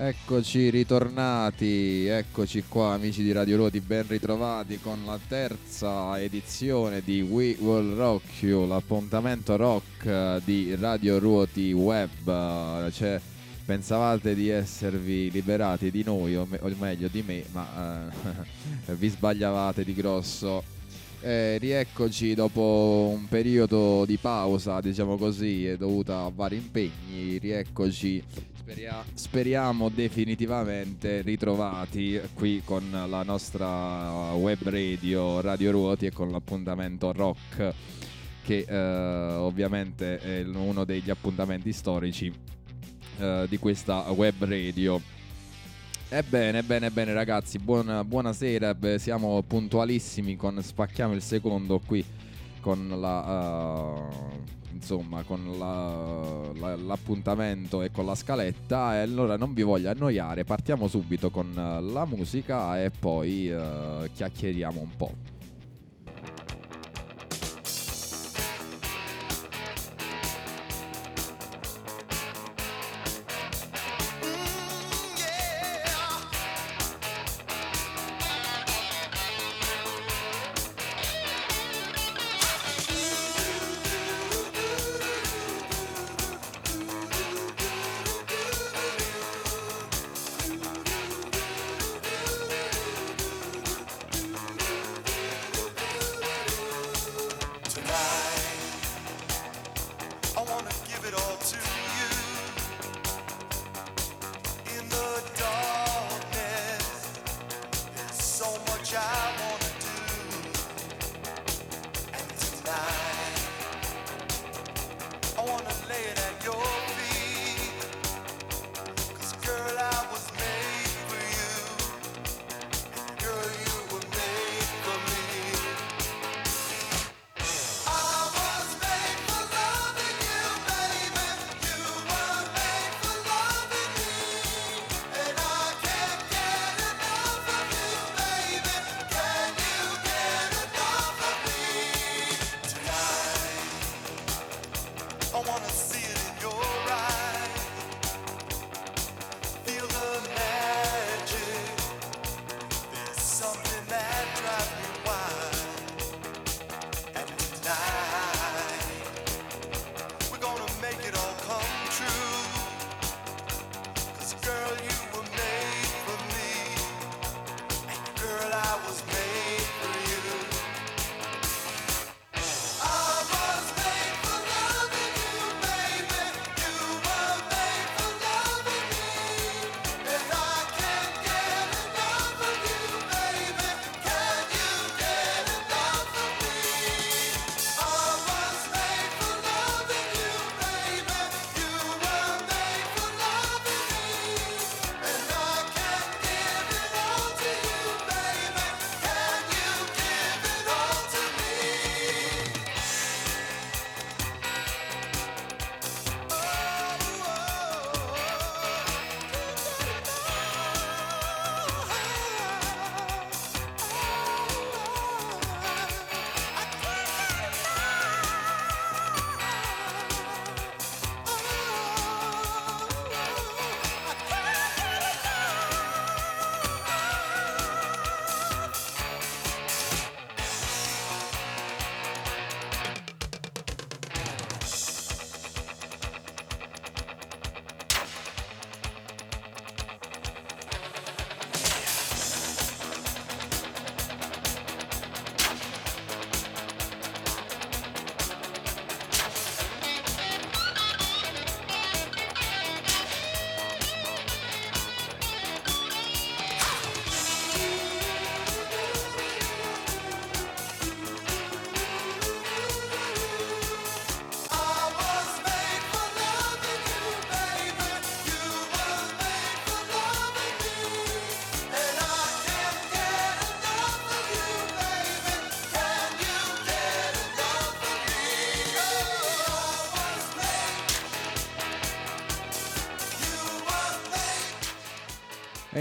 Eccoci ritornati, eccoci qua amici di Radio Ruoti, ben ritrovati con la terza edizione di We Will Rock You, l'appuntamento rock eh, di Radio Ruoti Web. Cioè, pensavate di esservi liberati di noi, o, me- o meglio di me, ma eh, vi sbagliavate di grosso. Eh, rieccoci dopo un periodo di pausa, diciamo così, dovuta a vari impegni, rieccoci Speria- speriamo definitivamente ritrovati qui con la nostra web radio Radio Ruoti e con l'appuntamento rock che eh, ovviamente è uno degli appuntamenti storici eh, di questa web radio. Ebbene, bene, bene ragazzi, buona, buonasera, Beh, siamo puntualissimi con Spacchiamo il secondo qui con la... Uh, insomma con la, la, l'appuntamento e con la scaletta e allora non vi voglio annoiare, partiamo subito con la musica e poi uh, chiacchieriamo un po'.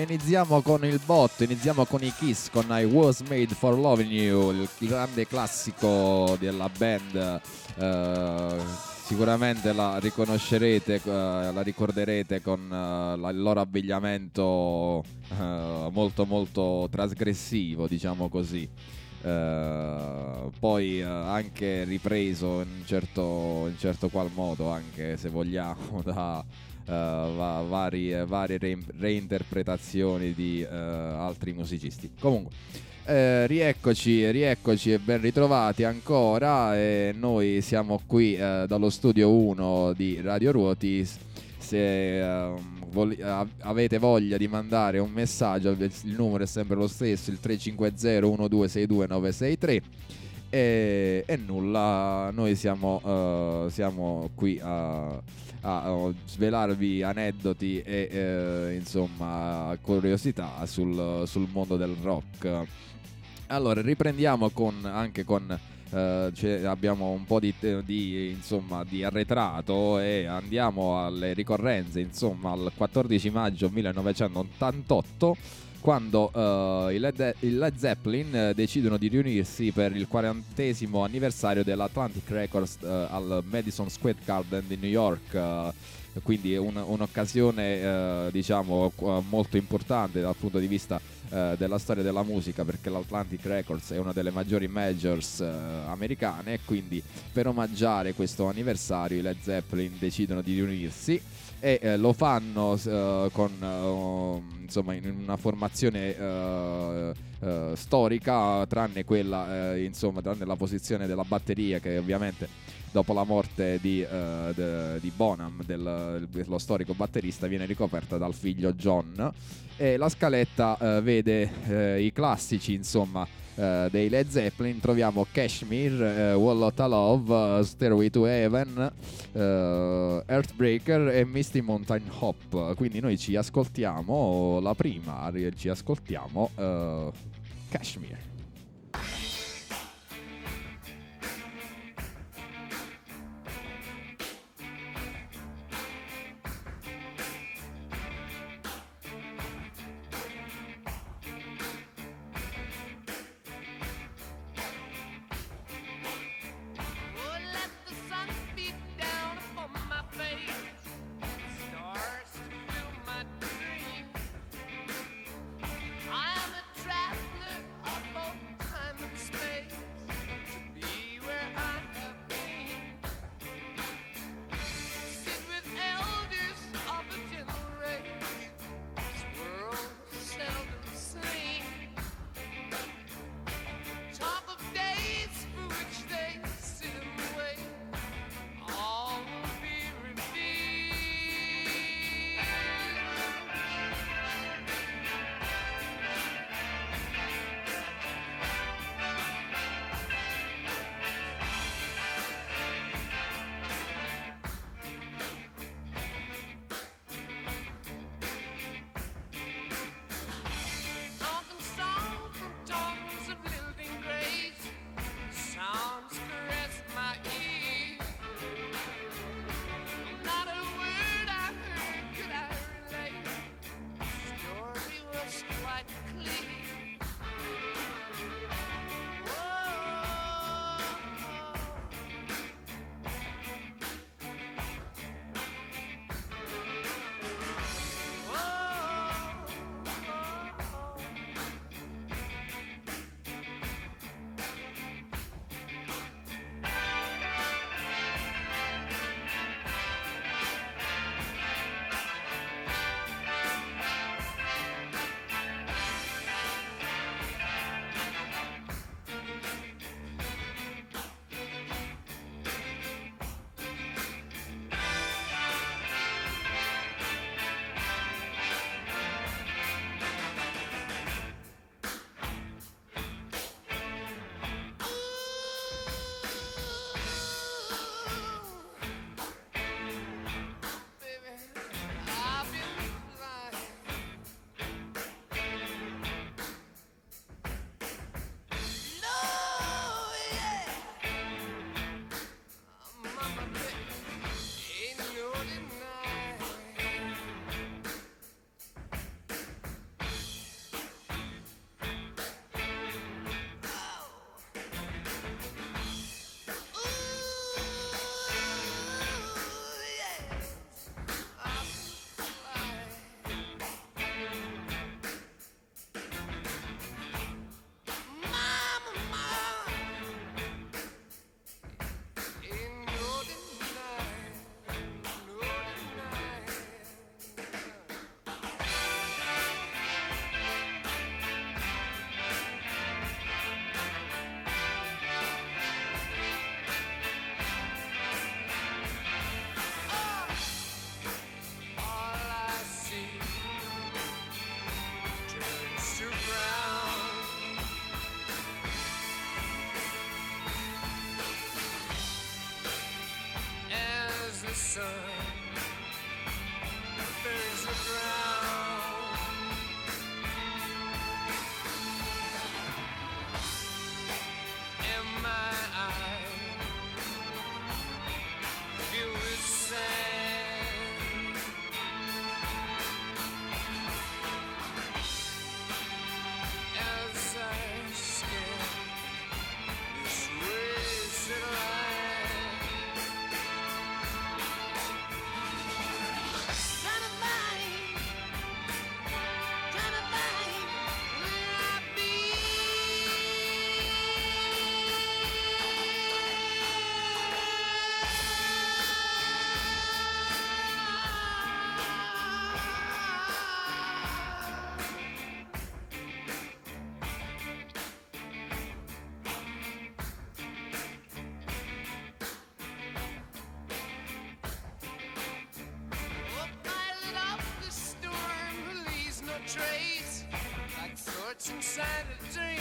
Iniziamo con il botto, iniziamo con i Kiss, con I Was Made for Loving You, il grande classico della band. Uh, sicuramente la riconoscerete, uh, la ricorderete con uh, la, il loro abbigliamento uh, molto molto trasgressivo, diciamo così. poi anche ripreso in certo, in certo qual modo, anche se vogliamo, da va, vari, varie re- reinterpretazioni di altri musicisti. Comunque. Eh, rieccoci, rieccoci e ben ritrovati ancora. E noi siamo qui eh, dallo studio 1 di Radio Ruoti. Se eh, vol- avete voglia di mandare un messaggio, il numero è sempre lo stesso: il 350 1262 963. E, e nulla, noi siamo, uh, siamo qui a, a, svelarvi aneddoti e uh, insomma curiosità sul, sul mondo del rock. Allora, riprendiamo con, anche con... Uh, abbiamo un po' di, di, insomma, di, arretrato e andiamo alle ricorrenze, insomma, al 14 maggio 1988 quando uh, i, Led, Led, Zeppelin decidono di riunirsi per il quarantesimo anniversario dell'Atlantic Records uh, al Madison Square Garden di New York quindi un, un'occasione diciamo molto importante dal punto di vista eh, della storia della musica perché l'Atlantic Records è una delle maggiori majors eh, americane e quindi per omaggiare questo anniversario i Led Zeppelin decidono di riunirsi e eh, lo fanno con insomma in una formazione uh, storica tranne quella insomma tranne la posizione della batteria che ovviamente dopo la morte di, uh, de, di Bonham, del, dello storico batterista, viene ricoperta dal figlio John. E la scaletta uh, vede uh, i classici, insomma, dei Led Zeppelin. Troviamo Kashmir, Wall of Love, Stairway to Heaven, Earthbreaker e Misty Mountain Hop. Quindi noi ci ascoltiamo la prima, ci ascoltiamo Kashmir. answer. Trades like such insanity.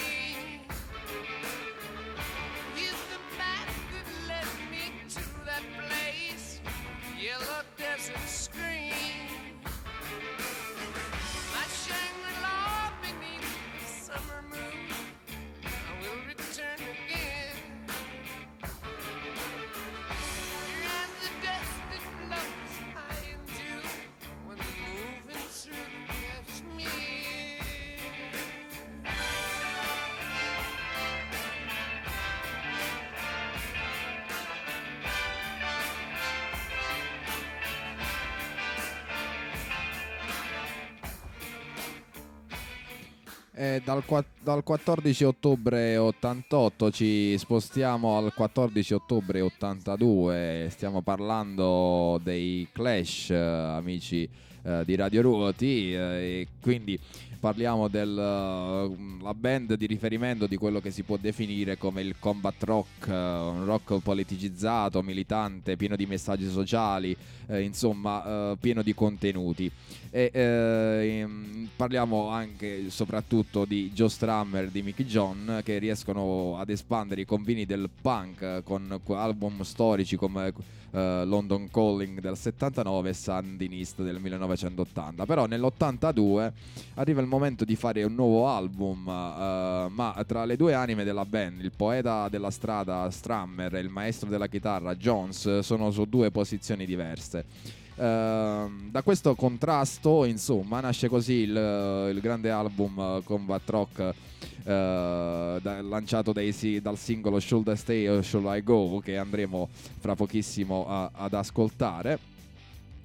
E dal, dal 14 ottobre 88 ci spostiamo al 14 ottobre 82, stiamo parlando dei Clash, amici eh, di Radio Ruoti, eh, e quindi parliamo della uh, band di riferimento di quello che si può definire come il combat rock, uh, un rock politicizzato, militante, pieno di messaggi sociali, eh, insomma uh, pieno di contenuti. E eh, parliamo anche soprattutto di Joe Strummer, di Mickey John, che riescono ad espandere i confini del punk con album storici come uh, London Calling del 79 e Sandinist del 1980. Però nell'82 arriva il momento di fare un nuovo album, uh, ma tra le due anime della band, il poeta della strada Strammer e il maestro della chitarra Jones, sono su due posizioni diverse. Uh, da questo contrasto, insomma, nasce così il, il grande album Combat Rock uh, da, lanciato dai, dal singolo Should I Stay or Should I Go, che andremo fra pochissimo a, ad ascoltare.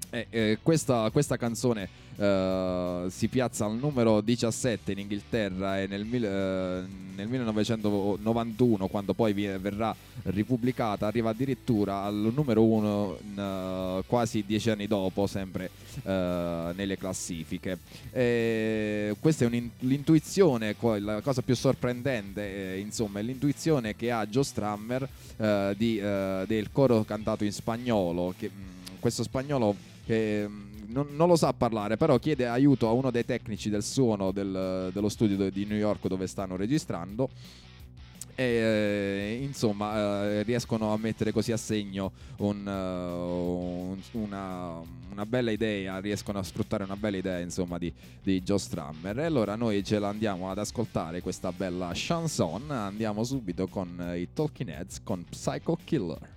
E, eh, questa, questa canzone uh, si piazza al numero 17 in Inghilterra e nel, uh, nel 1991, quando poi verrà ripubblicata, arriva addirittura al numero 1 uh, quasi dieci anni dopo, sempre nelle classifiche. E questa è l'intuizione, la cosa più sorprendente, eh, insomma, è l'intuizione che ha Joe Strammer di, del coro cantato in spagnolo. Che, mh, questo spagnolo che non, non, lo sa parlare, però chiede aiuto a uno dei tecnici del suono del, dello studio di New York dove stanno registrando. E eh, insomma eh, riescono a mettere così a segno un, uh, un, una, una, bella idea, riescono a sfruttare una bella idea insomma di, di Joe Strammer. E allora noi ce la andiamo ad ascoltare questa bella chanson, andiamo subito con i Talking Heads con Psycho Killer.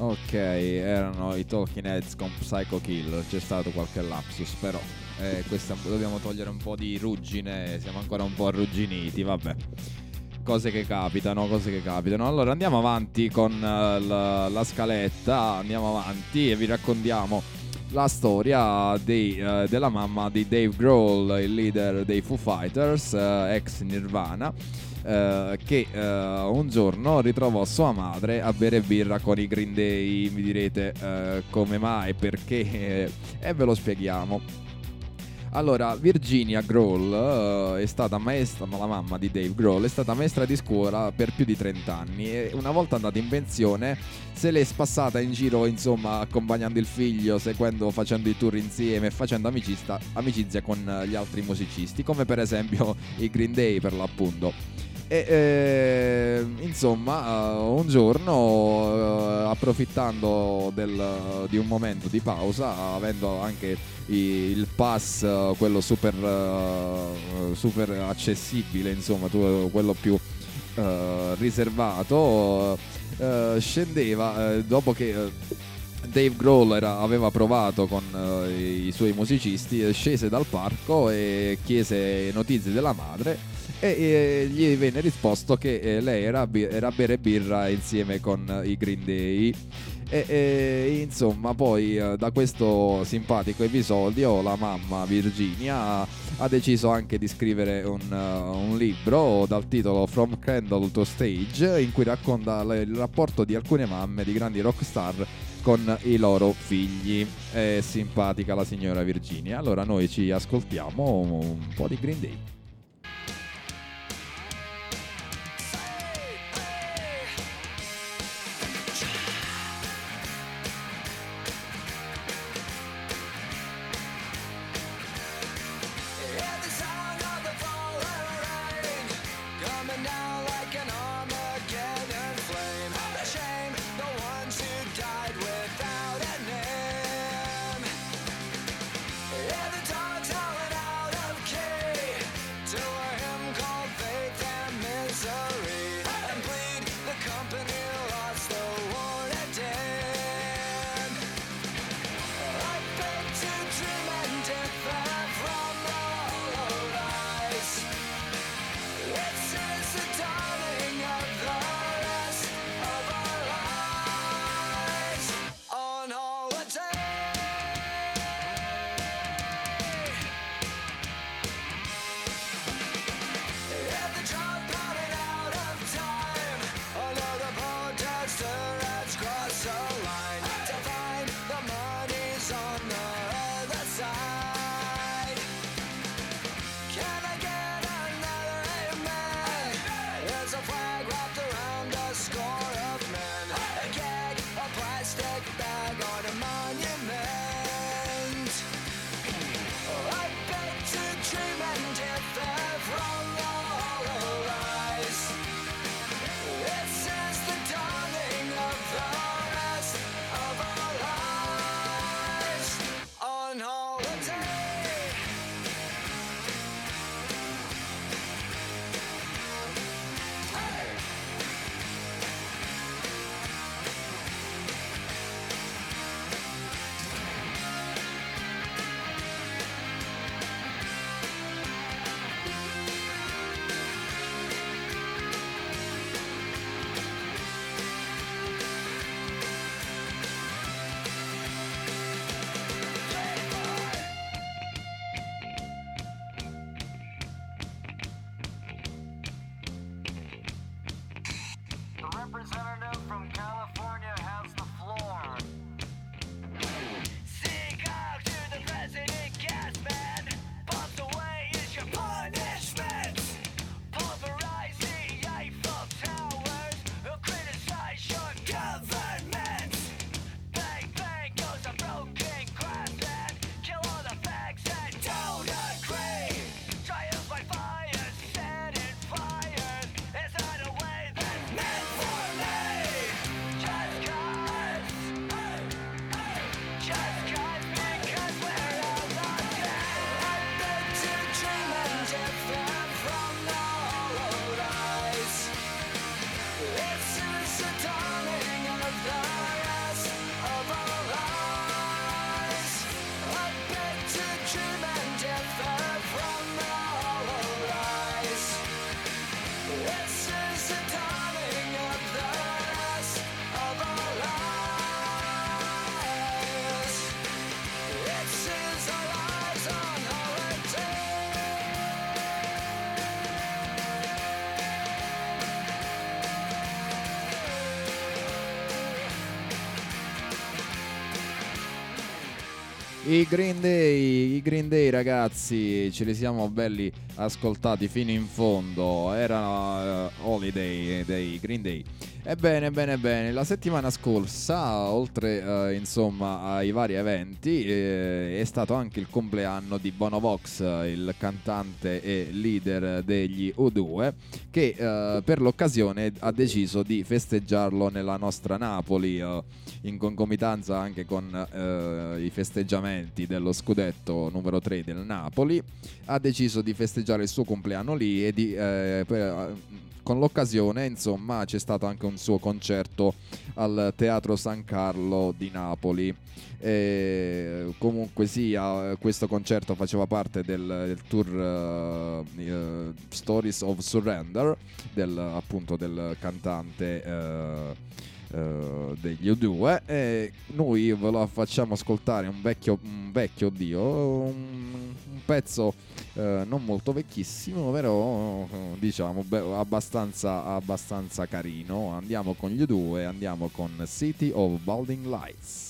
Ok, erano i Talking Heads con Psycho Kill, c'è stato qualche lapsus, però eh, questa, dobbiamo togliere un po' di ruggine, siamo ancora un po' arrugginiti, vabbè. Cose che capitano, cose che capitano. Allora andiamo avanti con uh, la, la, scaletta, andiamo avanti e vi raccontiamo la storia dei, uh, della mamma di Dave Grohl, il leader dei Foo Fighters, uh, ex Nirvana eh, che uh, un giorno ritrovò sua madre a bere birra con i Green Day. Mi direte uh, come mai, perché? e ve lo spieghiamo. Allora, Virginia Grohl uh, è stata maestra, ma la mamma di Dave Grohl è stata maestra di scuola per più di 30 anni e una volta andata in pensione se l'è spassata in giro, insomma, accompagnando il figlio, seguendo, facendo i tour insieme, facendo amicizia, amicizia con gli altri musicisti, come per esempio i Green Day per l'appunto. E eh, insomma, un giorno, uh, approfittando del, di un momento di pausa, avendo anche il pass, quello super, super, accessibile, insomma, quello più riservato, scendeva dopo che. Dave Grohl era, aveva provato con uh, i suoi musicisti, scese dal parco e chiese notizie della madre e, e gli venne risposto che eh, lei era, era, a bere birra insieme con i Green Day. E, e insomma, poi eh, da questo simpatico episodio la mamma Virginia ha deciso anche di scrivere un, uh, un, libro dal titolo From Candle to Stage in cui racconta il rapporto di alcune mamme di grandi rockstar con i loro figli. È simpatica la signora Virginia. Allora noi ci ascoltiamo un po' di Green Day. I Green Day, i Green Day ragazzi, ce li siamo belli ascoltati fino in fondo. Era uh, Holiday dei Green Day. Ebbene, bene, bene, la settimana scorsa, oltre uh, insomma ai vari eventi, eh, è stato anche il compleanno di Bono Vox, il cantante e leader degli U2, che uh, per l'occasione ha deciso di festeggiarlo nella nostra Napoli, uh, in concomitanza anche con i festeggiamenti dello scudetto numero 3 del Napoli. Ha deciso di festeggiare il suo compleanno lì e di... Per, con l'occasione, insomma, c'è stato anche un suo concerto al Teatro San Carlo di Napoli. E comunque sia, questo concerto faceva parte del, del tour uh, uh, Stories of Surrender, del, appunto del cantante. Uh, Uh, degli U2 e noi ve lo facciamo ascoltare un vecchio, un vecchio dio, un, un pezzo uh, non molto vecchissimo, però uh, diciamo beh, abbastanza, abbastanza carino. Andiamo con gli U2, andiamo con City of Balding Lights.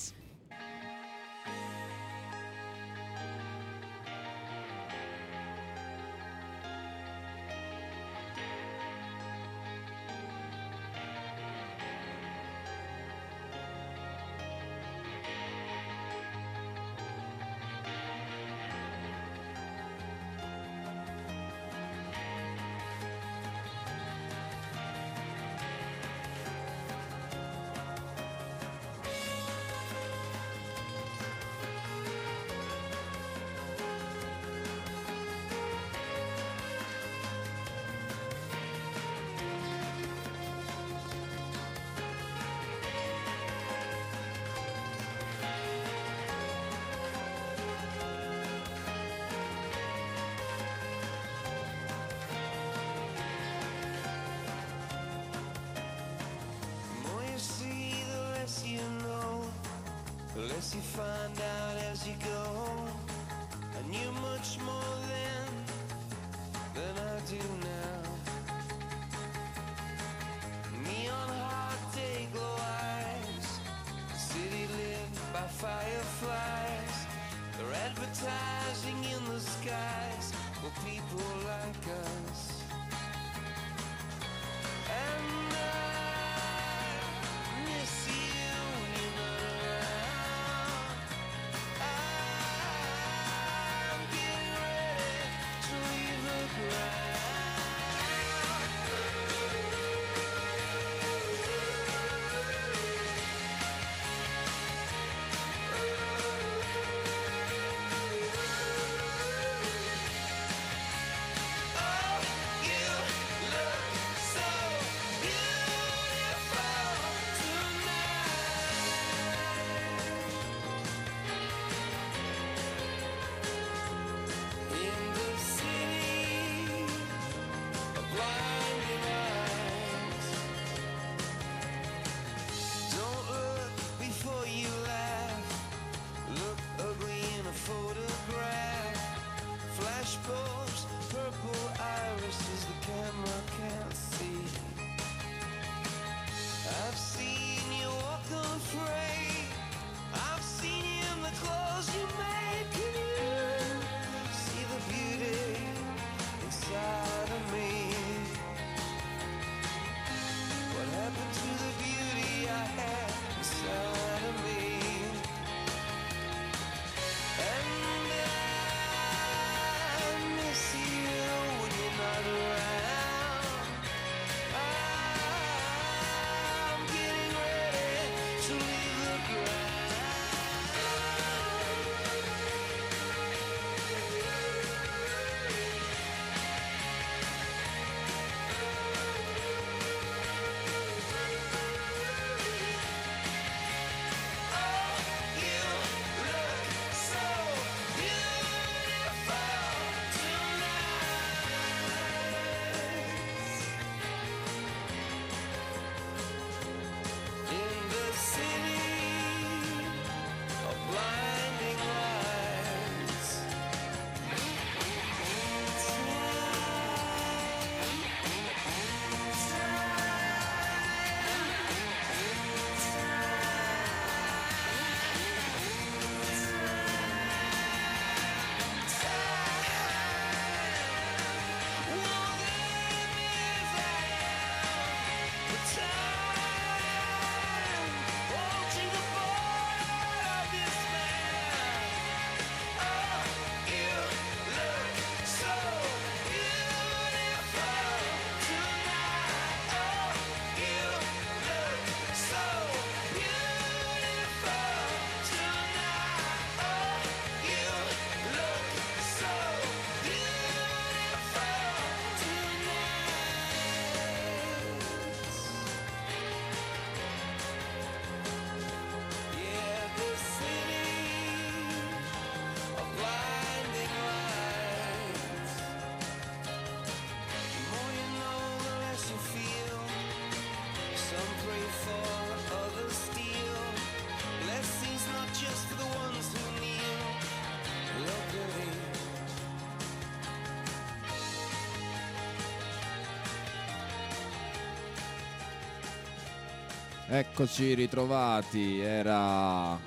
Eccoci ritrovati, era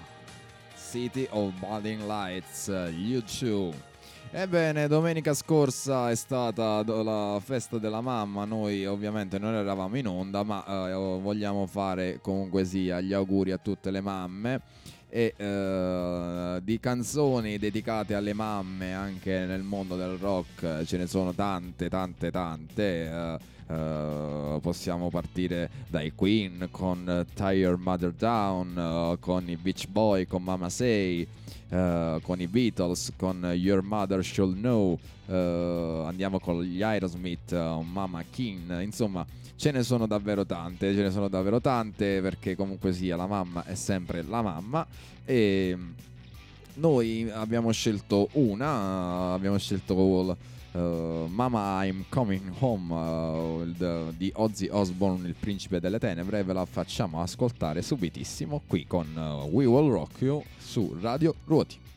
City of Budding Lights, YouTube. Ebbene, domenica scorsa è stata la festa della mamma, noi ovviamente non eravamo in onda, ma eh, vogliamo fare comunque sia gli auguri a tutte le mamme e eh, di canzoni dedicate alle mamme anche nel mondo del rock ce ne sono tante, tante, tante. Eh, Uh, possiamo partire dai Queen con uh, Your Mother Down, uh, con i Beach Boy, con Mama Say, con i Beatles, con Your Mother Should Know, andiamo con gli Aerosmith, Mama King, insomma ce ne sono davvero tante, ce ne sono davvero tante perché comunque sia la mamma è sempre la mamma. E noi abbiamo scelto una, abbiamo scelto Uh, Mama I'm Coming Home uh, di Ozzy Osbourne, il principe delle tenebre, ve la facciamo ascoltare subitissimo qui con uh, We Will Rock You su Radio Ruoti.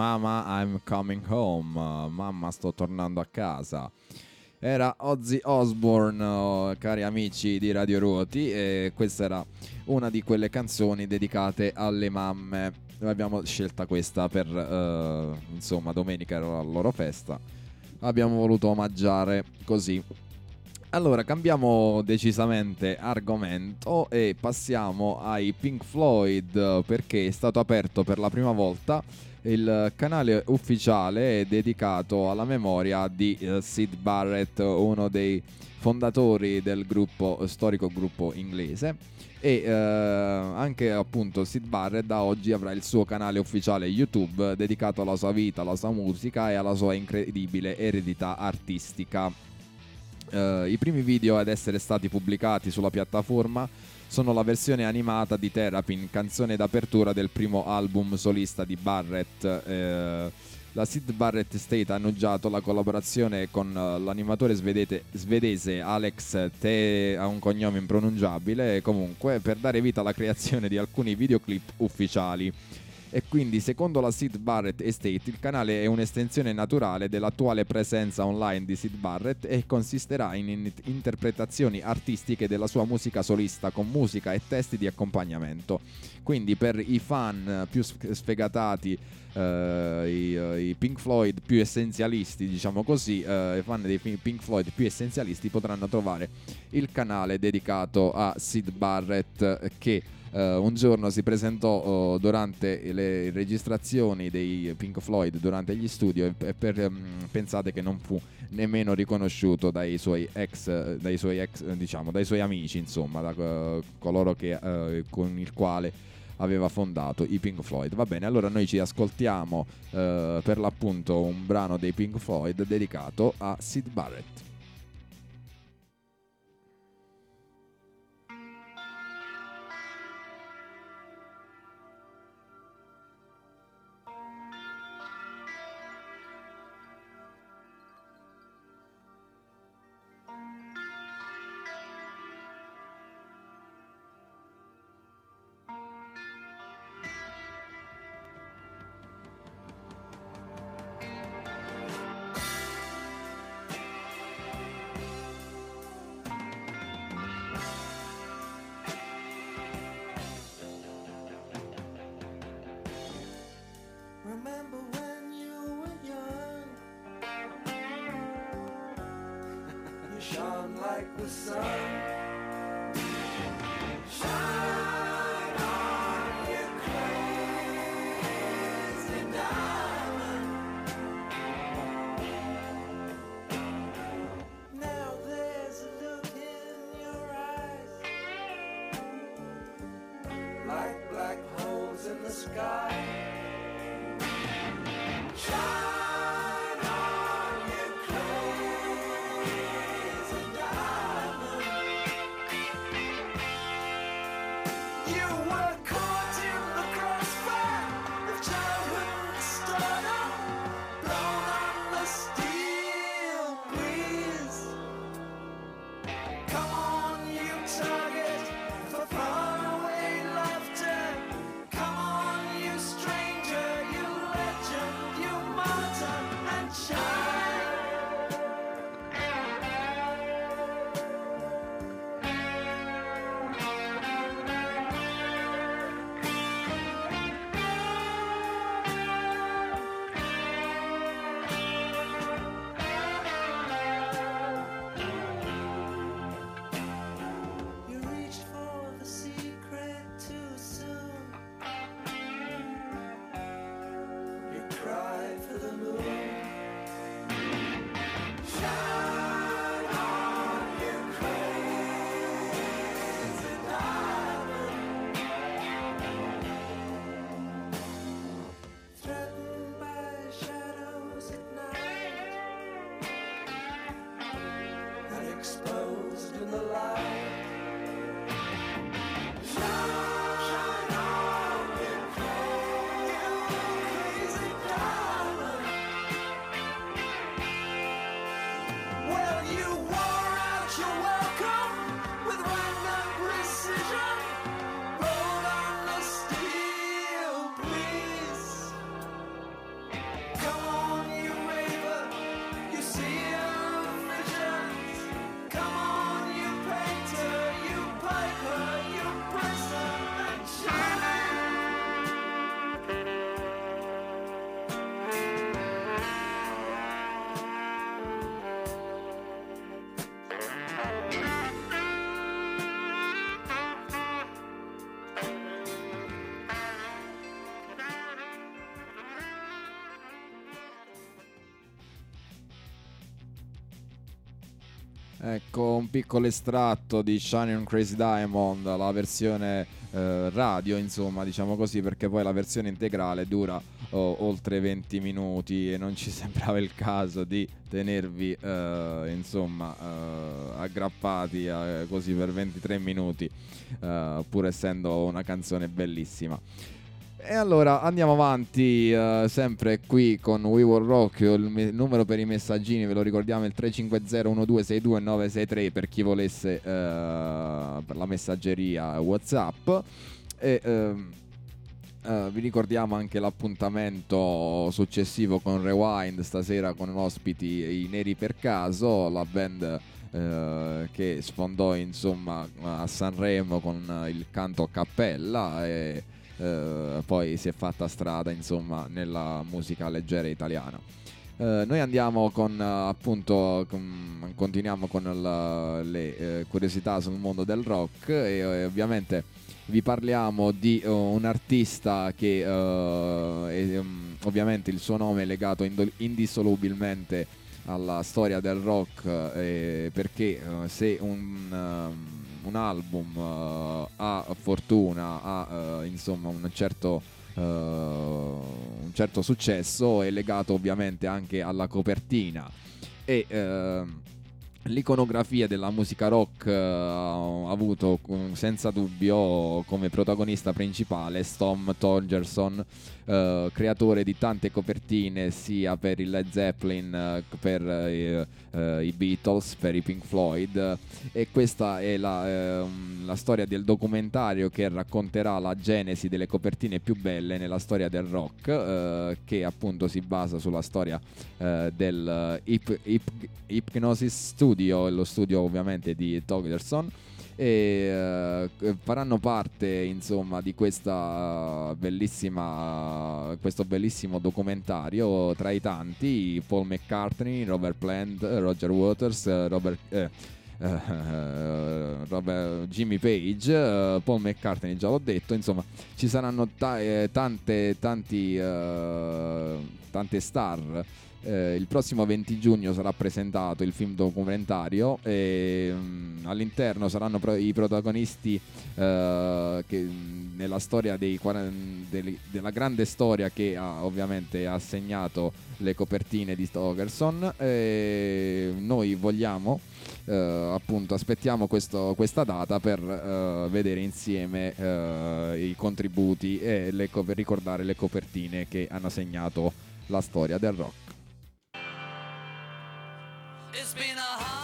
Mama I'm coming home, mamma sto tornando a casa. era Ozzy Osbourne, oh, cari amici di Radio Ruoti, e questa era una di quelle canzoni dedicate alle mamme. Abbiamo scelta questa per, uh, insomma, domenica era la loro festa. Abbiamo voluto omaggiare così. Allora, cambiamo decisamente argomento e passiamo ai Pink Floyd perché è stato aperto per la prima volta il canale ufficiale è dedicato alla memoria di uh, Sid Barrett, uno dei fondatori del gruppo, storico gruppo inglese. E uh, anche appunto Sid Barrett da oggi avrà il suo canale ufficiale YouTube dedicato alla sua vita, alla sua musica e alla sua incredibile eredità artistica. Uh, I primi video ad essere stati pubblicati sulla piattaforma sono la versione animata di Terrapin, canzone d'apertura del primo album solista di Barrett. Eh, la Sid Barrett State ha annunciato la collaborazione con uh, l'animatore svedete, svedese Alex Te, ha un cognome impronunciabile, comunque per dare vita alla creazione di alcuni videoclip ufficiali e quindi secondo la Sid Barrett Estate il canale è un'estensione naturale dell'attuale presenza online di Sid Barrett e consisterà in, in interpretazioni artistiche della sua musica solista con musica e testi di accompagnamento. Quindi per i fan più sfegatati Uh, i, uh, i, Pink Floyd più essenzialisti, diciamo così, uh, i fan dei Pink Floyd più essenzialisti potranno trovare il canale dedicato a Sid Barrett che Uh, un giorno si presentò uh, durante le registrazioni dei Pink Floyd durante gli studi e, e per, um, pensate che non fu nemmeno riconosciuto dai suoi ex, dai suoi, ex, diciamo, dai suoi amici, insomma, da uh, coloro che, con il quale aveva fondato i Pink Floyd. Va bene, allora noi ci ascoltiamo per l'appunto un brano dei Pink Floyd dedicato a Sid Barrett. Ecco un piccolo estratto di Shining on Crazy Diamond, la versione eh, radio, insomma, diciamo così, perché poi la versione integrale dura oh, oltre 20 minuti e non ci sembrava il caso di tenervi, eh, insomma, eh, aggrappati eh, così per 23 minuti, eh, pur essendo una canzone bellissima. E allora andiamo avanti, uh, sempre qui con We Will Rock. Il me- numero per i messaggini ve lo ricordiamo: il 350-1262-963 per chi volesse uh, per la messaggeria WhatsApp. E uh, vi ricordiamo anche l'appuntamento successivo con Rewind stasera con ospiti i Neri per caso, la band. che sfondò insomma a Sanremo con il canto a cappella e eh, poi si è fatta strada insomma nella musica leggera italiana. Uh, noi andiamo con uh, appunto con, continuiamo con la, le uh, curiosità sul mondo del rock e, e ovviamente vi parliamo di un artista che è, um, ovviamente il suo nome è legato indol- indissolubilmente alla storia del rock perché se un um, un album uh, ha fortuna, ha uh, insomma un certo, uh, un certo successo, è legato ovviamente anche alla copertina. E l'iconografia della musica rock ha avuto senza dubbio come protagonista principale Storm Torgerson uh, creatore di tante copertine sia per il Led Zeppelin uh, per uh, i Beatles per i Pink Floyd. E questa è la, ehm, la, storia del documentario che racconterà la genesi delle copertine più belle nella storia del rock che appunto si basa sulla storia del Hip, Hip, Hypnosis Studio lo studio ovviamente di Togerson e uh, faranno parte insomma di questa bellissima questo bellissimo documentario tra i tanti Paul McCartney, Robert Plant, Roger Waters, Robert, eh, uh, Robert, Jimmy Page, uh, Paul McCartney già l'ho detto, insomma ci saranno ta- eh, tante, tanti, tante star eh, il prossimo 20 giugno sarà presentato il film documentario e mh, mm, all'interno saranno pro- i protagonisti eh, che, mm, nella storia dei, dei, della grande storia che ha ovviamente ha segnato le copertine di Stokerson e noi vogliamo eh, appunto aspettiamo questo, questa data per eh, vedere insieme eh, i contributi e le, per ricordare le copertine che hanno segnato la storia del rock It's been a hard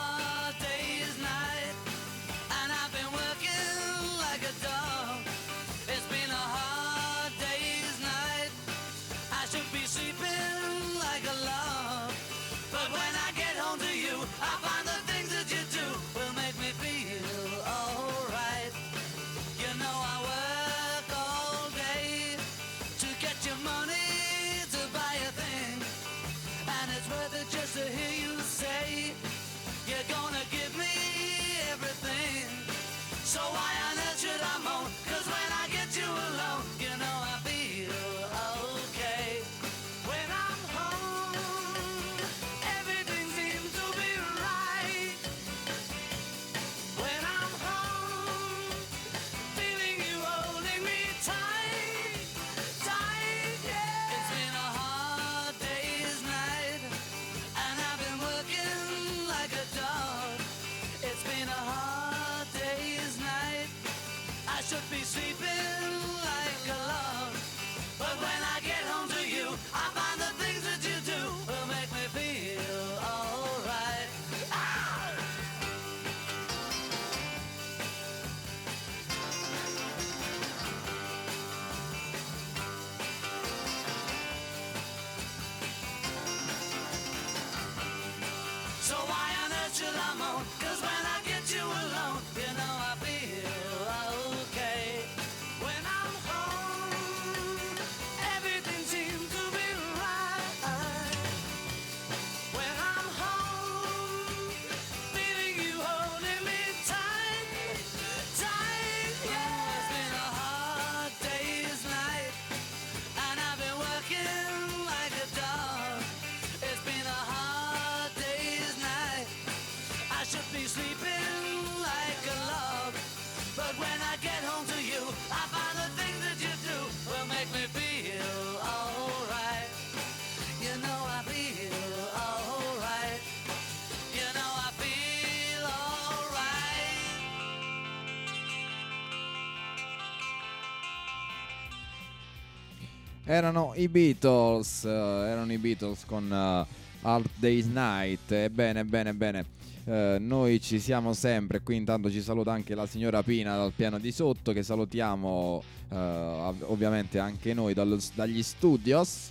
Erano i Beatles, uh, erano i Beatles con uh, Hard Day's Night. Ebbene, bene, bene. Uh, noi ci siamo sempre. Qui intanto ci saluta anche la signora Pina dal piano di sotto. Che salutiamo ovviamente anche noi dal, dagli studios.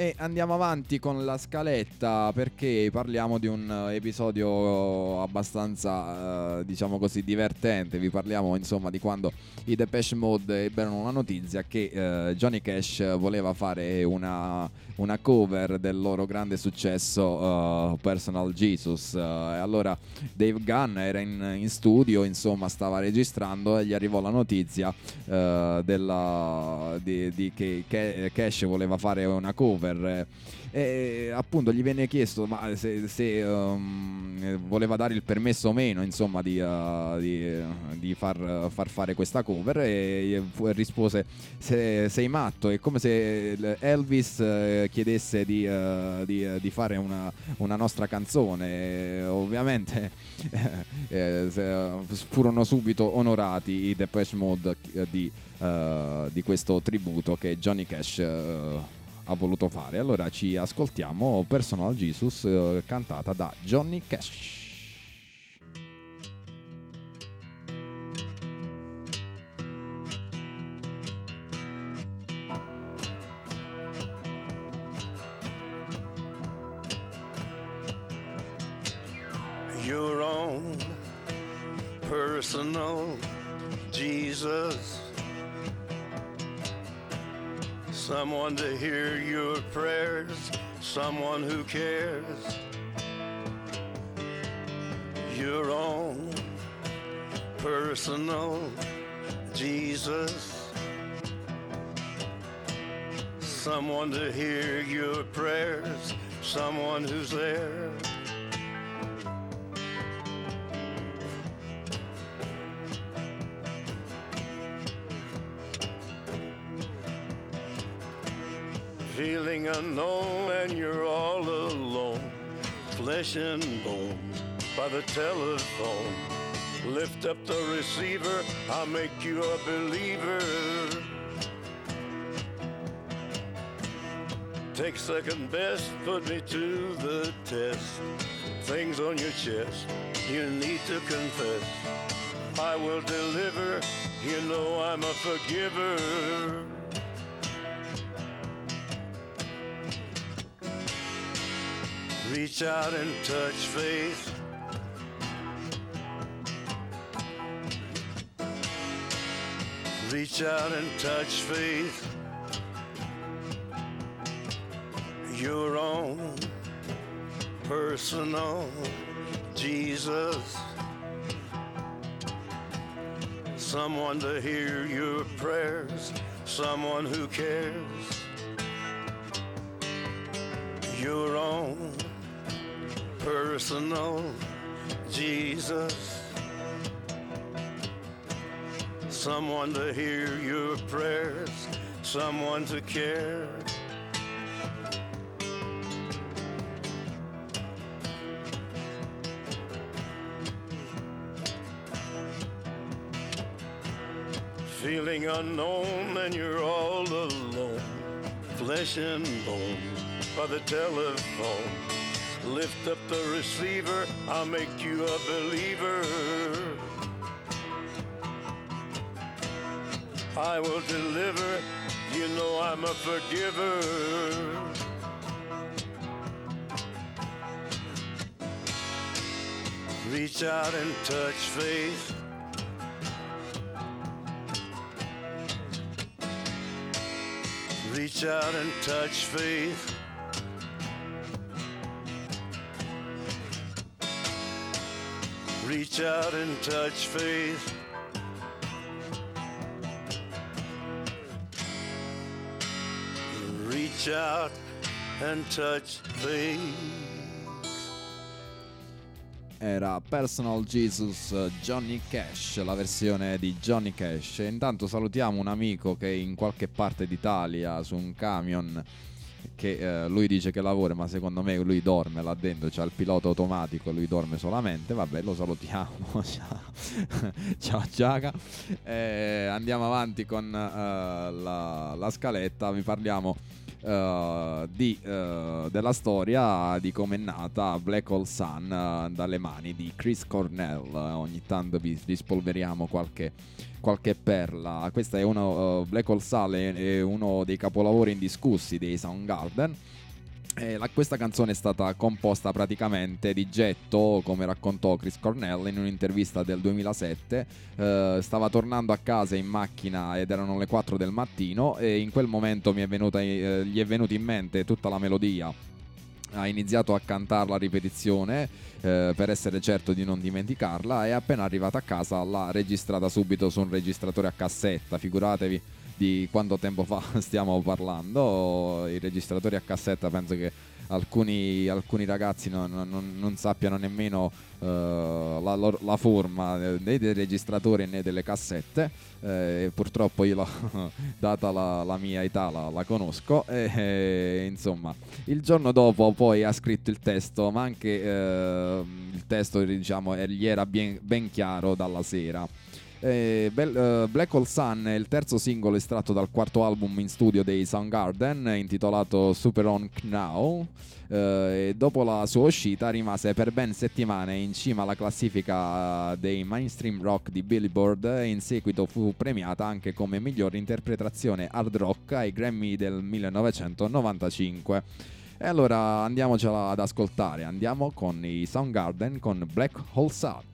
E andiamo avanti con la scaletta perché parliamo di un episodio abbastanza, eh, diciamo così, divertente. Vi parliamo insomma di quando i Depeche Mode ebbero una notizia che eh, Johnny Cash voleva fare una, una, cover del loro grande successo uh, Personal Jesus. Uh, e allora Dave Gunn era in, in, studio, insomma, stava registrando e gli arrivò la notizia della, di, di che Cash voleva fare una cover per... E appunto gli venne chiesto se, se um, voleva dare il permesso o meno insomma di, uh, di, di far, far, fare questa cover e rispose se, sei matto è come se Elvis uh, chiedesse di, uh, di, fare una, una, nostra canzone. Ovviamente eh, furono subito onorati i Depeche Mode di, di questo tributo che Johnny Cash ha voluto fare. Allora ci ascoltiamo Personal Jesus eh, cantata da Johnny Cash. Put me to the test. Things on your chest, you need to confess. I will deliver, you know I'm a forgiver. Reach out and touch faith. Reach out and touch faith. Your own personal Jesus. Someone to hear your prayers, someone who cares. Your own personal Jesus. Someone to hear your prayers, someone to care. Feeling unknown and you're all alone, flesh and bone by the telephone Lift up the receiver, I'll make you a believer. I will deliver, you know I'm a forgiver. Reach out and touch faith. Reach out and touch faith. reach out and touch faith. Reach out and touch faith. Era Personal Jesus Johnny Cash, la versione di Johnny Cash. E intanto salutiamo un amico che in qualche parte d'Italia su un camion che eh, lui dice che lavora, ma secondo me lui dorme là dentro, c'ha il pilota automatico, lui dorme solamente. Vabbè, lo salutiamo. Ciao Giaca. Eh, andiamo avanti con uh, la, la, scaletta, vi parliamo uh, di, uh, della storia di come è nata Black Hole Sun dalle mani di Chris Cornell. ogni tanto vi rispolveriamo qualche qualche perla. Questa è uno, uh, Black Hole Sale è uno dei capolavori indiscussi dei Soundgarden. Eh, la, questa canzone è stata composta praticamente di getto, come raccontò Chris Cornell in un'intervista del 2007. Eh, stava tornando a casa in macchina ed erano le 4 del mattino e in quel momento è venuta, eh, gli è venuta in mente tutta la melodia ha iniziato a cantarla a ripetizione eh, per essere certo di non dimenticarla e appena arrivata a casa l'ha registrata subito su un registratore a cassetta, figuratevi di quanto tempo fa stiamo parlando, i registratori a cassetta penso che alcuni, alcuni ragazzi non, non, non, sappiano nemmeno uh, la, la, forma né dei registratori né delle cassette. Eh, purtroppo io, la, data la, la, mia età, la, la conosco. E, eh, insomma, il giorno dopo poi ha scritto il testo, ma anche eh, il testo diciamo, gli era ben, ben chiaro dalla sera. Eh, uh, Black Hole Sun è il terzo singolo estratto dal quarto album in studio dei Soundgarden intitolato Super On Now. Uh, e dopo la sua uscita rimase per ben settimane in cima alla classifica dei mainstream rock di Billboard e in seguito fu premiata anche come miglior interpretazione hard rock ai Grammy del 1995. E allora andiamocela ad ascoltare, andiamo con i Soundgarden con Black Hole Sun.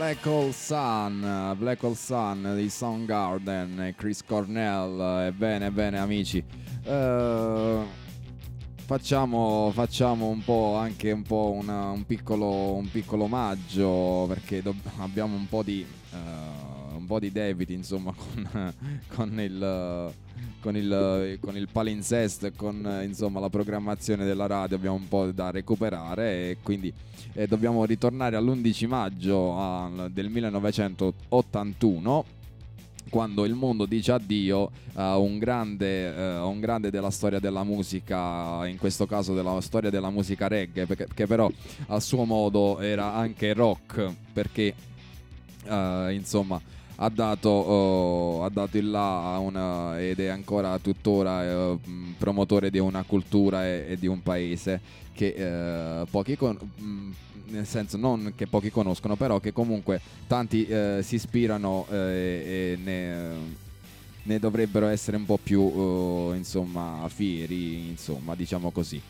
Black Hole Sun, Black Hole Sun di Soundgarden Chris Cornell. Ebbene, bene amici. Eh, facciamo, facciamo un po' anche un po' una- un, piccolo, un piccolo omaggio perché dobb- abbiamo un po' di un po' di debiti insomma con, con il con il, con il palinsesto con insomma la programmazione della radio abbiamo un po' da recuperare e quindi eh, dobbiamo ritornare all'11 maggio al- del 1981 quando il mondo dice addio a un grande, eh, a un grande della storia della musica, in questo caso della storia della musica reggae, perché, che però a suo modo era anche rock, perché eh, insomma ha dato, oh, ha dato il là una, ed è ancora tuttora eh, promotore di una cultura e, e di un paese che eh, pochi con- mh, nel senso non che pochi conoscono però che comunque tanti eh, si ispirano eh, e ne, ne dovrebbero essere un po' più eh, insomma fieri insomma diciamo così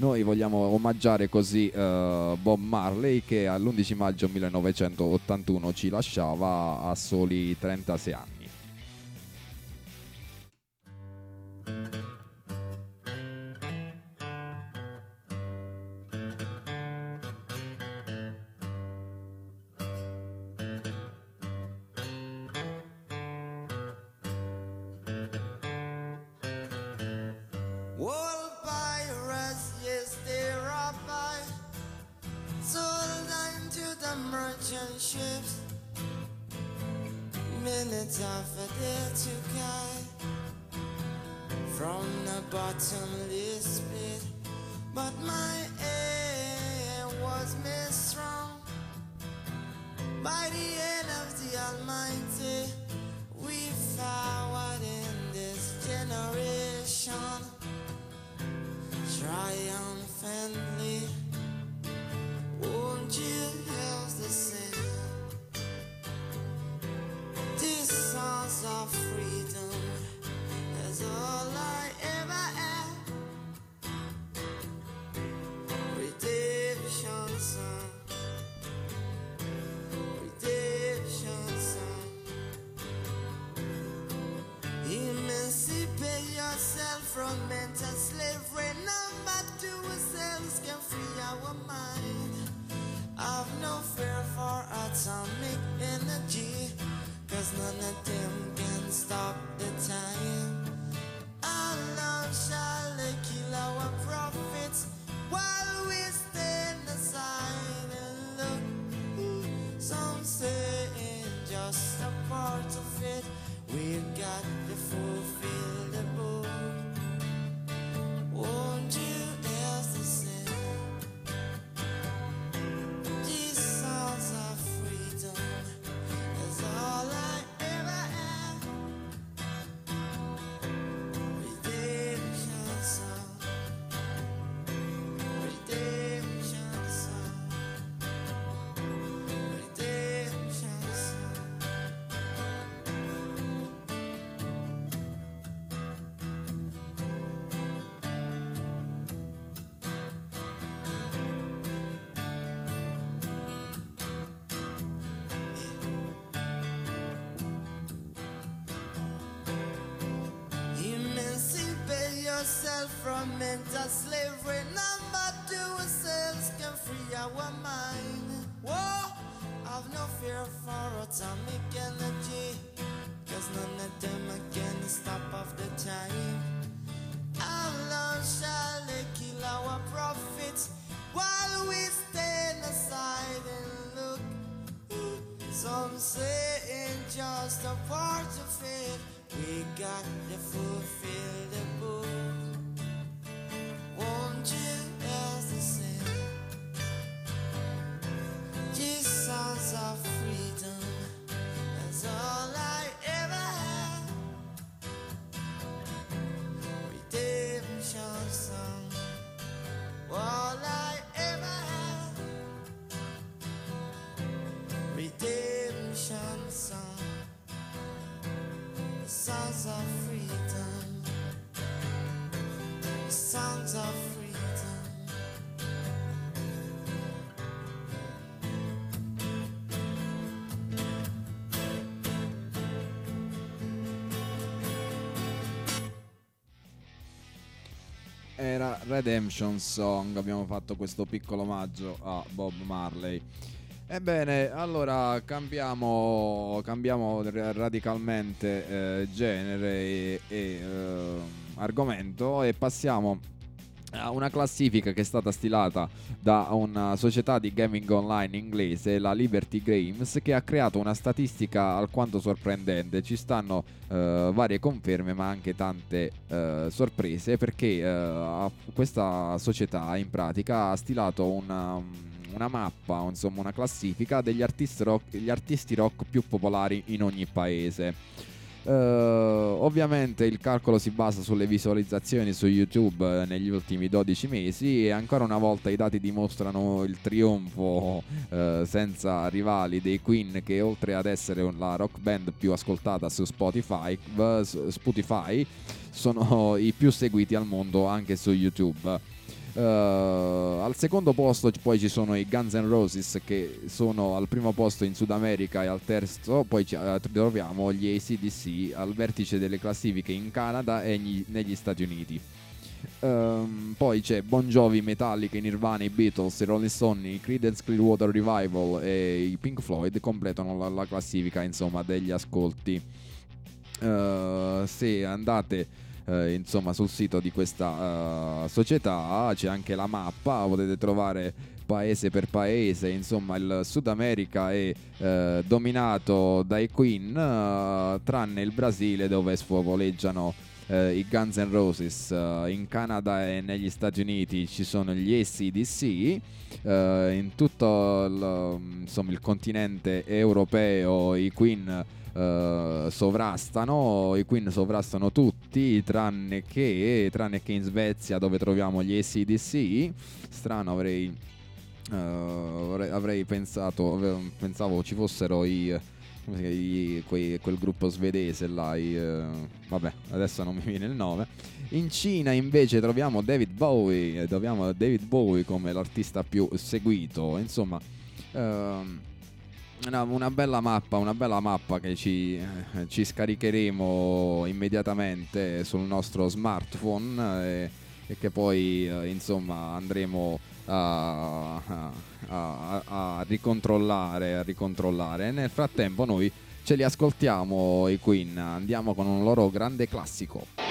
noi vogliamo omaggiare così eh, Bob Marley che all'11 maggio 1981 ci lasciava a soli 36 anni. Of. Era Redemption Song, abbiamo fatto questo piccolo omaggio a Bob Marley. Ebbene, allora cambiamo, cambiamo ra- radicalmente eh, genere e, e, eh, argomento e passiamo una classifica che è stata stilata da una società di gaming online inglese, la Liberty Games, che ha creato una statistica alquanto sorprendente. Ci stanno eh, varie conferme, ma anche tante eh, sorprese, perché eh, questa società in pratica ha stilato una, una mappa, insomma una classifica degli artisti rock, artisti rock più popolari in ogni paese. Eh, ovviamente il calcolo si basa sulle visualizzazioni su YouTube eh, negli ultimi 12 mesi e ancora una volta i dati dimostrano il trionfo eh, senza rivali dei Queen che oltre ad essere la rock band più ascoltata su Spotify, Spotify sono i più seguiti al mondo anche su YouTube. Eh, al secondo posto poi ci sono i Guns N' Roses che sono al primo posto in Sud America e al terzo poi ci- eh, troviamo gli ACDC al vertice delle classifiche in Canada e gli- negli Stati Uniti. Ehm, poi c'è Bon Jovi, Metallica, Nirvana, i Beatles, i Rolling Stone, i Creedence Clearwater Revival e i Pink Floyd completano la, la classifica insomma degli ascolti. Eh, se andate eh, insomma sul sito di questa eh, società. C'è anche la mappa, potete trovare paese per paese, insomma il Sud America è eh, dominato dai Queen, eh, tranne il Brasile dove sfogoleggiano eh, i Guns N' Roses, eh, in Canada e negli Stati Uniti ci sono gli ACDC, eh, in tutto il, insomma, il continente europeo i Queen eh, sovrastano, i Queen sovrastano tutti tranne che, tranne che in Svezia dove troviamo gli ACDC, strano avrei, eh, avrei, pensato, pensavo ci fossero i... come si chiama, i- quei- quel gruppo svedese là, i, eh, vabbè, adesso non mi viene il nome. In Cina invece troviamo David Bowie, troviamo David Bowie come l'artista più seguito, insomma, ehm, una, una bella mappa, una bella mappa che ci, eh, ci scaricheremo immediatamente sul nostro smartphone eh, e, che poi eh, insomma andremo a, a- a- a ricontrollare, a ricontrollare. E nel frattempo noi ce li ascoltiamo i Queen, andiamo con un loro grande classico.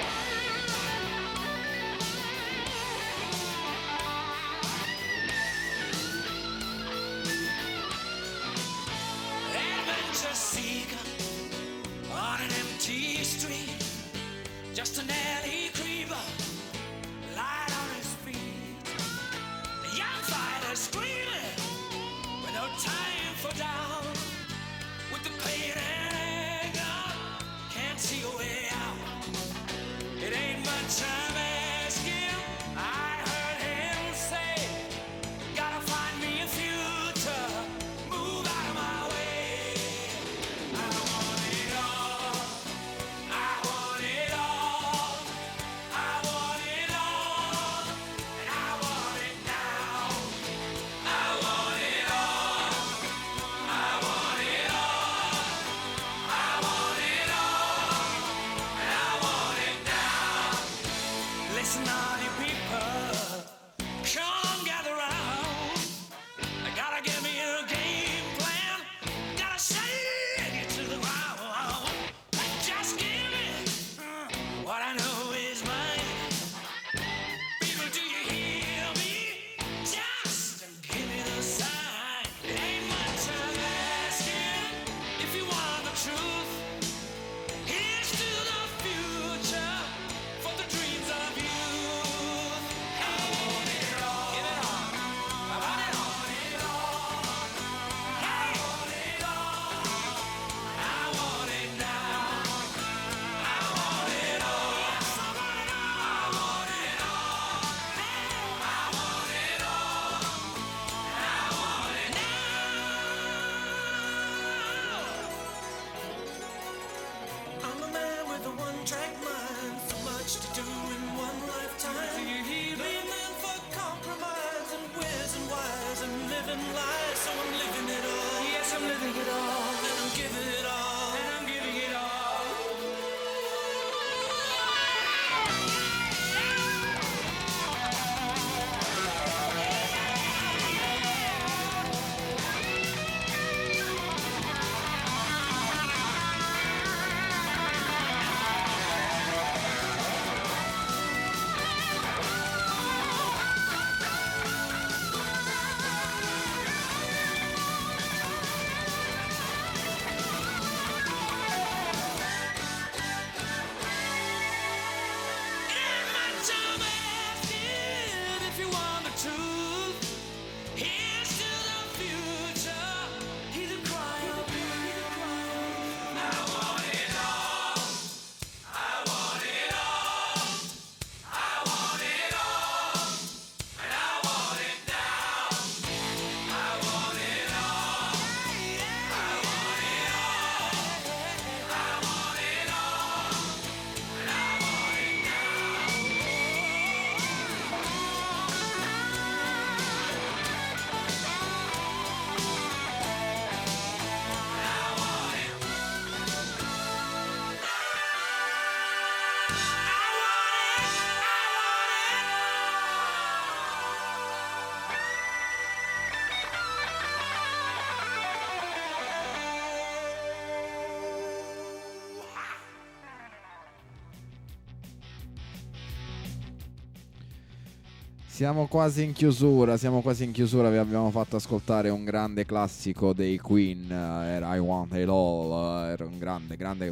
Siamo quasi in chiusura, siamo quasi in chiusura, vi abbiamo fatto ascoltare un grande classico dei Queen, eh, era I Want It All, eh, era un grande, grande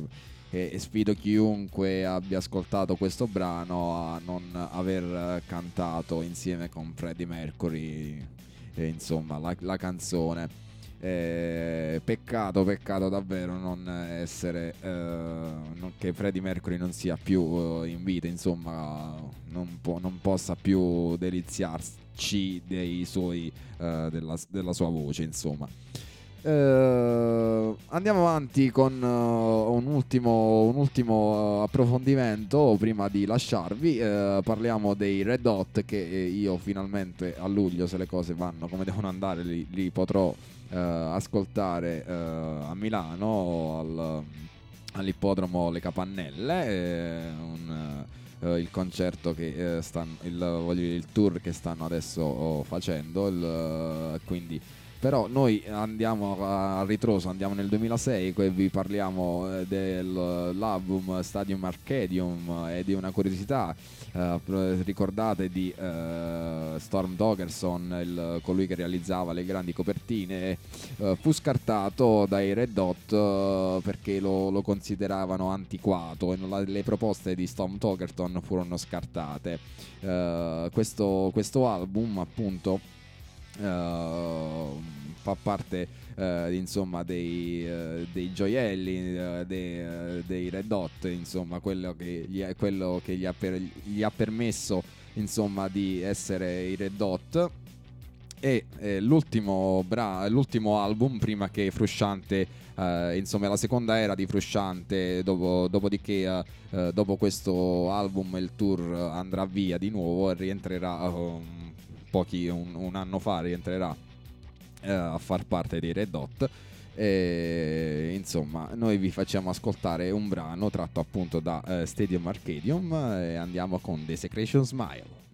e e sfido chiunque abbia ascoltato questo brano a non aver cantato insieme con Freddie Mercury, eh, insomma, la, la canzone. Eh, peccato, peccato davvero non essere eh, non- che Freddie Mercury non sia più eh, in vita, insomma, non, può- non possa più deliziarci dei suoi, eh, della, della sua voce, insomma. Eh, andiamo avanti con eh, un ultimo, un ultimo eh, approfondimento prima di lasciarvi. Parliamo dei Red Hot che io finalmente a luglio, se le cose vanno come devono andare, li, li potrò ascoltare a Milano al- all'ippodromo Le Capannelle. un, eh, il concerto che eh, stanno, il, il tour che stanno adesso oh, facendo. il, eh, quindi però noi andiamo a ritroso, andiamo nel 2006 e vi parliamo eh, dell'album Stadium Arcadium eh, e di una curiosità. eh, pr- ricordate di eh, Storm Doggerson, il- colui che realizzava le grandi copertine, eh, fu scartato dai Red eh, perché lo, lo consideravano antiquato e la- le proposte di Storm Doggerton furono scartate. Eh, questo, questo album appunto eh, fa parte eh, insomma dei, eh, dei gioielli eh, dei, eh, dei Red Hot insomma quello che gli, ha- che gli, ha, per- gli ha permesso insomma di essere i Red Hot. E eh, l'ultimo, bra- l'ultimo album prima che Frusciante eh, insomma la seconda era di Frusciante dopo, dopodiché eh, eh, dopo questo album il tour andrà via di nuovo e rientrerà um, pochi un, un anno fa rientrerà eh, a far parte dei Red Hot. E, insomma noi vi facciamo ascoltare un brano tratto appunto da eh, Stadium Arcadium e andiamo con The Secretion Smile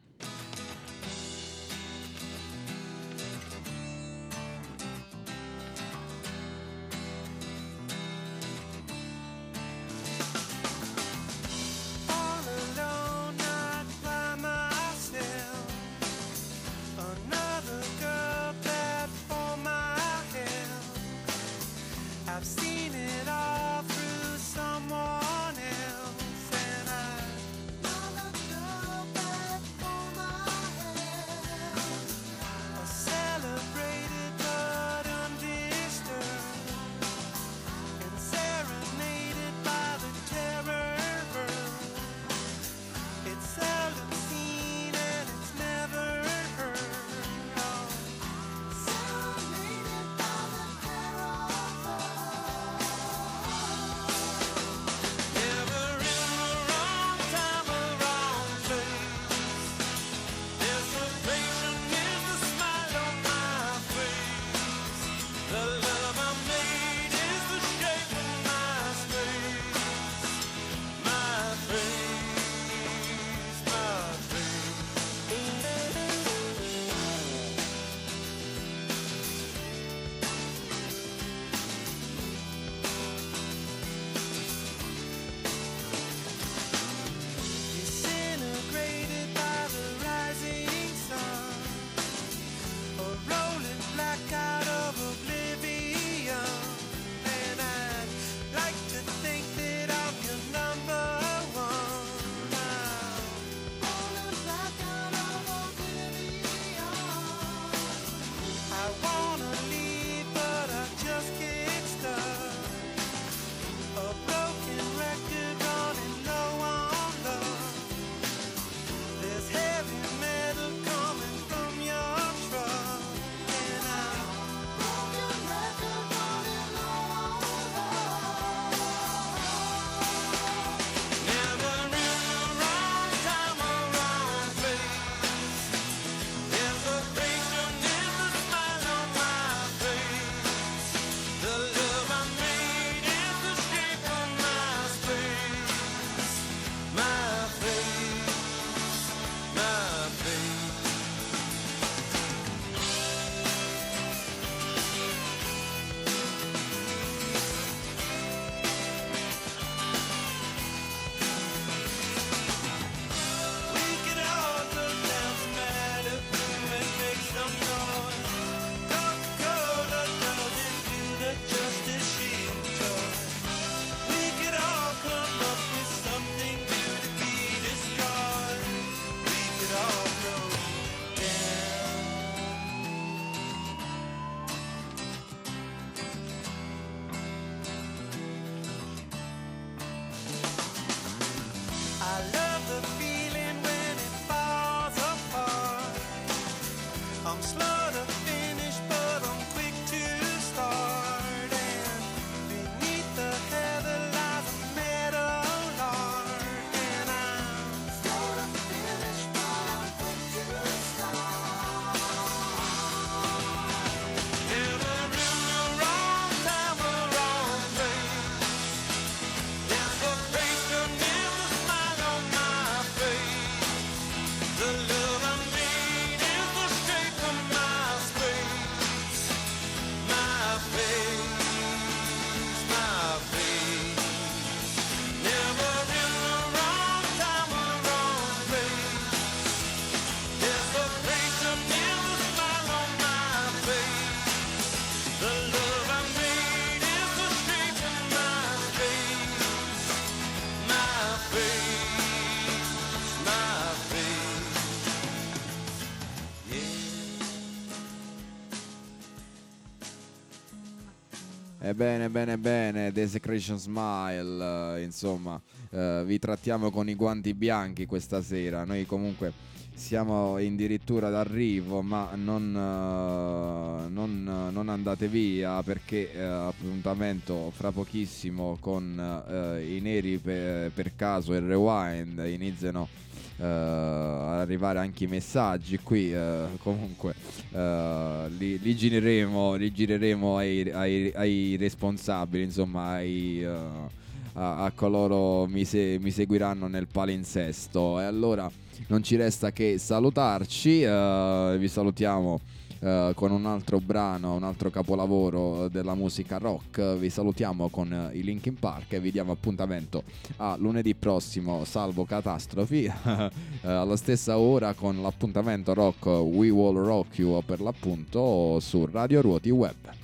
Ebbene, bene, bene, Desecration Smile, eh, insomma, eh, vi trattiamo con i guanti bianchi questa sera. Noi comunque siamo addirittura d'arrivo, ma non, eh, non, non andate via perché eh, appuntamento fra pochissimo con eh, i neri per, per caso e il rewind iniziano eh, arrivare anche i messaggi qui eh, comunque eh, li, li gireremo, li gireremo ai, ai- ai responsabili insomma ai, eh, a, a coloro mi, se- mi seguiranno nel palinsesto. E allora non ci resta che salutarci eh, vi salutiamo eh, con un altro brano, un altro capolavoro della musica rock. Vi salutiamo con i Linkin Park e vi diamo appuntamento a lunedì prossimo, salvo catastrofi, eh, alla stessa ora con l'appuntamento rock We Will Rock You per l'appunto su Radio Ruoti Web.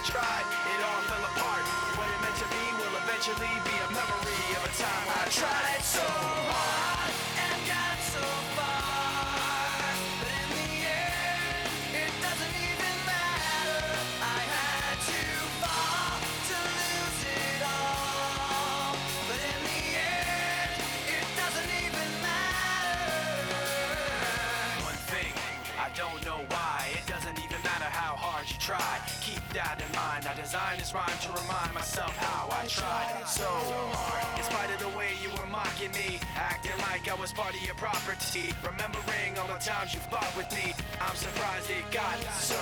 I tried, it all fell apart. What it meant to be will eventually be a memory of a time I tried your. Remembering all the times you fought with me, I'm surprised it got so.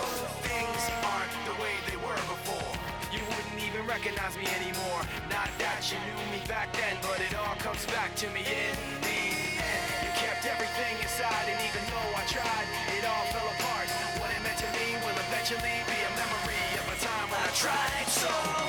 Things aren't the way they were before. You wouldn't even recognize me anymore. Not that you knew me back then, but it all comes back to me in the end. You kept everything inside, and even though I tried, it all fell apart. What it meant to me will eventually be a memory of a time when I tried so